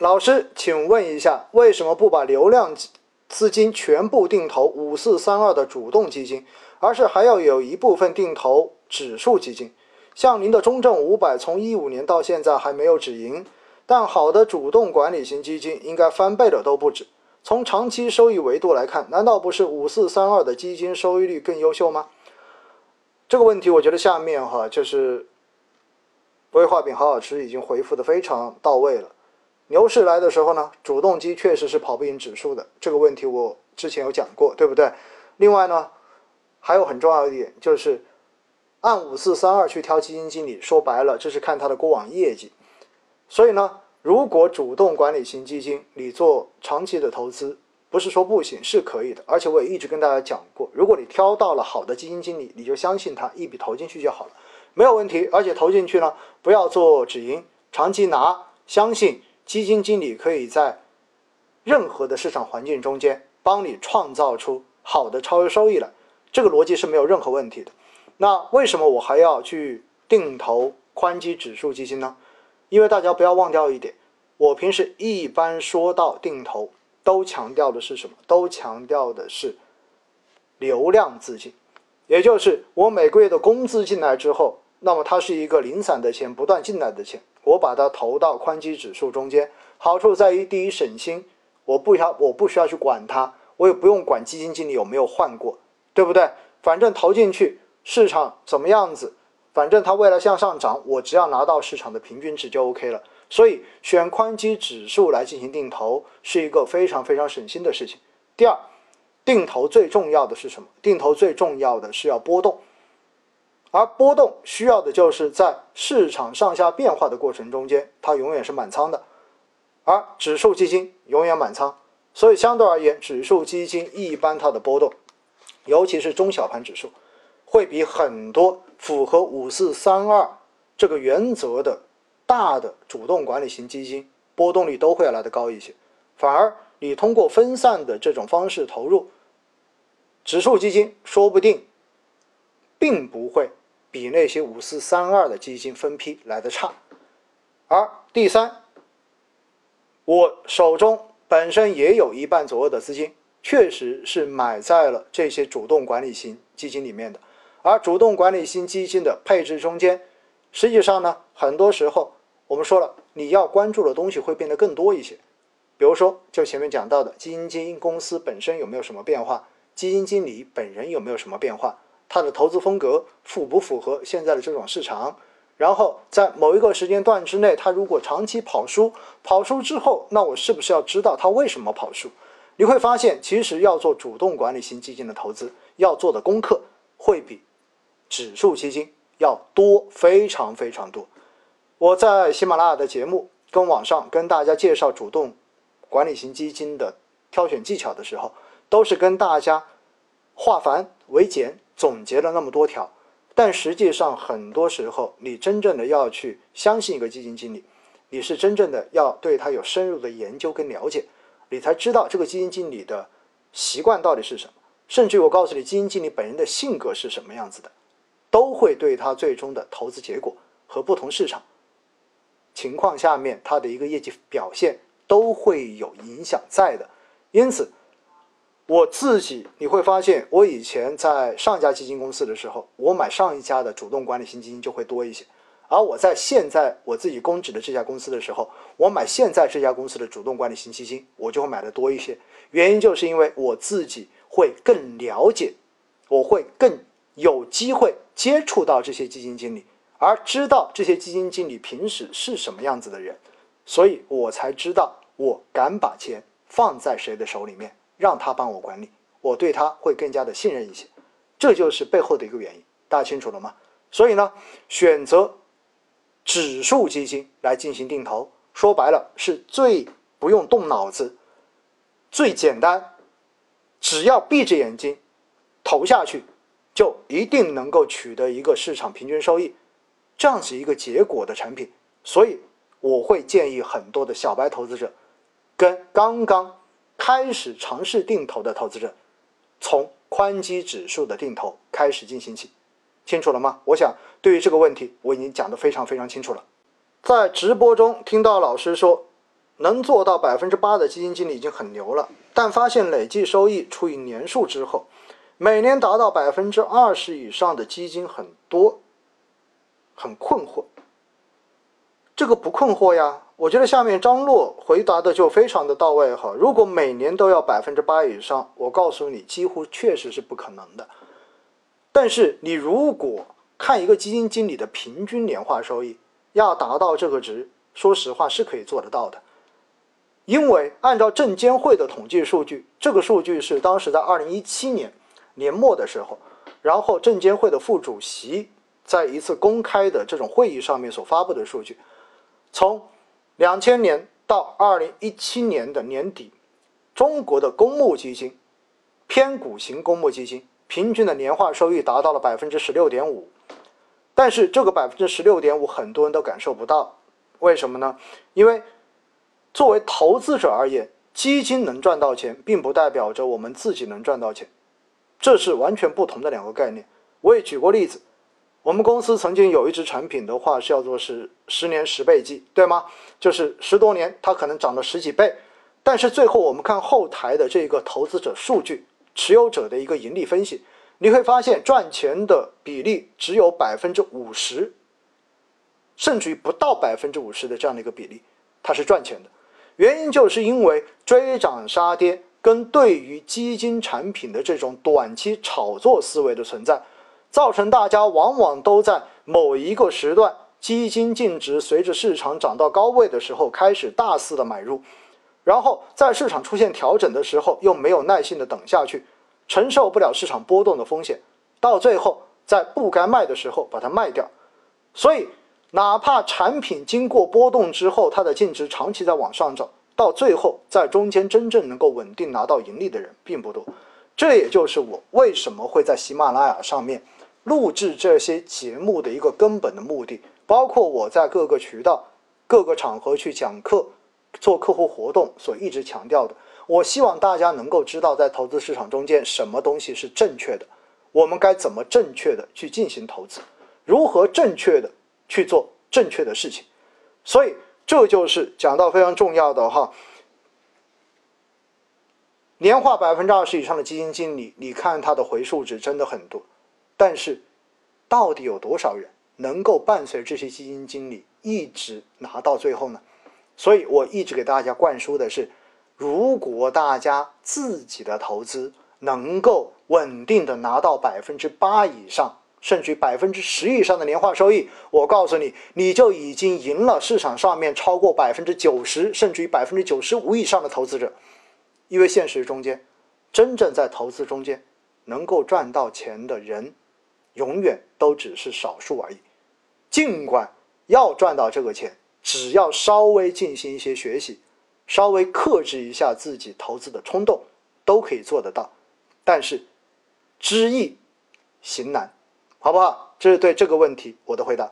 老师，请问一下，为什么不把流量资金全部定投五四三二的主动基金，而是还要有一部分定投指数基金？像您的中证五百，从一五年到现在还没有止盈，但好的主动管理型基金应该翻倍的都不止。从长期收益维度来看，难道不是五四三二的基金收益率更优秀吗？这个问题，我觉得下面哈就是威化饼好好吃已经回复的非常到位了。牛市来的时候呢，主动基确实是跑不赢指数的，这个问题我之前有讲过，对不对？另外呢，还有很重要一点就是，按五四三二去挑基金经理，说白了这是看他的过往业绩。所以呢，如果主动管理型基金你做长期的投资，不是说不行，是可以的。而且我也一直跟大家讲过，如果你挑到了好的基金经理，你就相信他，一笔投进去就好了，没有问题。而且投进去呢，不要做止盈，长期拿，相信。基金经理可以在任何的市场环境中间帮你创造出好的超额收益来，这个逻辑是没有任何问题的。那为什么我还要去定投宽基指数基金呢？因为大家不要忘掉一点，我平时一般说到定投，都强调的是什么？都强调的是流量资金，也就是我每个月的工资进来之后，那么它是一个零散的钱，不断进来的钱。我把它投到宽基指数中间，好处在于第一省心，我不要我不需要去管它，我也不用管基金经理有没有换过，对不对？反正投进去市场怎么样子，反正它未来向上涨，我只要拿到市场的平均值就 OK 了。所以选宽基指数来进行定投是一个非常非常省心的事情。第二，定投最重要的是什么？定投最重要的是要波动。而波动需要的就是在市场上下变化的过程中间，它永远是满仓的，而指数基金永远满仓，所以相对而言，指数基金一般它的波动，尤其是中小盘指数，会比很多符合五四三二这个原则的大的主动管理型基金波动率都会要来的高一些。反而你通过分散的这种方式投入指数基金，说不定并不会。比那些五四三二的基金分批来的差，而第三，我手中本身也有一半左右的资金，确实是买在了这些主动管理型基金里面的。而主动管理型基金的配置中间，实际上呢，很多时候我们说了，你要关注的东西会变得更多一些。比如说，就前面讲到的基金经营公司本身有没有什么变化，基金经理本人有没有什么变化。它的投资风格符不符合现在的这种市场？然后在某一个时间段之内，它如果长期跑输，跑输之后，那我是不是要知道它为什么跑输？你会发现，其实要做主动管理型基金的投资，要做的功课会比指数基金要多，非常非常多。我在喜马拉雅的节目跟网上跟大家介绍主动管理型基金的挑选技巧的时候，都是跟大家化繁为简。总结了那么多条，但实际上很多时候，你真正的要去相信一个基金经理，你是真正的要对他有深入的研究跟了解，你才知道这个基金经理的习惯到底是什么。甚至我告诉你，基金经理本人的性格是什么样子的，都会对他最终的投资结果和不同市场情况下面他的一个业绩表现都会有影响在的。因此。我自己你会发现，我以前在上一家基金公司的时候，我买上一家的主动管理型基金就会多一些；而我在现在我自己供职的这家公司的时候，我买现在这家公司的主动管理型基金，我就会买的多一些。原因就是因为我自己会更了解，我会更有机会接触到这些基金经理，而知道这些基金经理平时是什么样子的人，所以我才知道我敢把钱放在谁的手里面。让他帮我管理，我对他会更加的信任一些，这就是背后的一个原因，大家清楚了吗？所以呢，选择指数基金来进行定投，说白了是最不用动脑子、最简单，只要闭着眼睛投下去，就一定能够取得一个市场平均收益，这样子一个结果的产品。所以我会建议很多的小白投资者跟刚刚。开始尝试定投的投资者，从宽基指数的定投开始进行起，清楚了吗？我想对于这个问题，我已经讲得非常非常清楚了。在直播中听到老师说，能做到百分之八的基金经理已经很牛了，但发现累计收益除以年数之后，每年达到百分之二十以上的基金很多，很困惑。这个不困惑呀？我觉得下面张洛回答的就非常的到位哈。如果每年都要百分之八以上，我告诉你，几乎确实是不可能的。但是你如果看一个基金经理的平均年化收益，要达到这个值，说实话是可以做得到的。因为按照证监会的统计数据，这个数据是当时在二零一七年年末的时候，然后证监会的副主席在一次公开的这种会议上面所发布的数据。从两千年到二零一七年的年底，中国的公募基金，偏股型公募基金平均的年化收益达到了百分之十六点五。但是这个百分之十六点五，很多人都感受不到，为什么呢？因为作为投资者而言，基金能赚到钱，并不代表着我们自己能赚到钱，这是完全不同的两个概念。我也举过例子。我们公司曾经有一只产品的话叫做是十年十倍计，对吗？就是十多年它可能涨了十几倍，但是最后我们看后台的这个投资者数据、持有者的一个盈利分析，你会发现赚钱的比例只有百分之五十，甚至于不到百分之五十的这样的一个比例，它是赚钱的。原因就是因为追涨杀跌跟对于基金产品的这种短期炒作思维的存在。造成大家往往都在某一个时段，基金净值随着市场涨到高位的时候开始大肆的买入，然后在市场出现调整的时候又没有耐心的等下去，承受不了市场波动的风险，到最后在不该卖的时候把它卖掉。所以，哪怕产品经过波动之后，它的净值长期在往上涨，到最后在中间真正能够稳定拿到盈利的人并不多。这也就是我为什么会在喜马拉雅上面。录制这些节目的一个根本的目的，包括我在各个渠道、各个场合去讲课、做客户活动所一直强调的。我希望大家能够知道，在投资市场中间，什么东西是正确的，我们该怎么正确的去进行投资，如何正确的去做正确的事情。所以，这就是讲到非常重要的哈。年化百分之二十以上的基金经理，你看他的回数值真的很多。但是，到底有多少人能够伴随这些基金经理一直拿到最后呢？所以我一直给大家灌输的是：如果大家自己的投资能够稳定的拿到百分之八以上，甚至百分之十以上的年化收益，我告诉你，你就已经赢了市场上面超过百分之九十，甚至于百分之九十五以上的投资者。因为现实中间，真正在投资中间能够赚到钱的人。永远都只是少数而已。尽管要赚到这个钱，只要稍微进行一些学习，稍微克制一下自己投资的冲动，都可以做得到。但是，知易行难，好不好？这是对这个问题我的回答。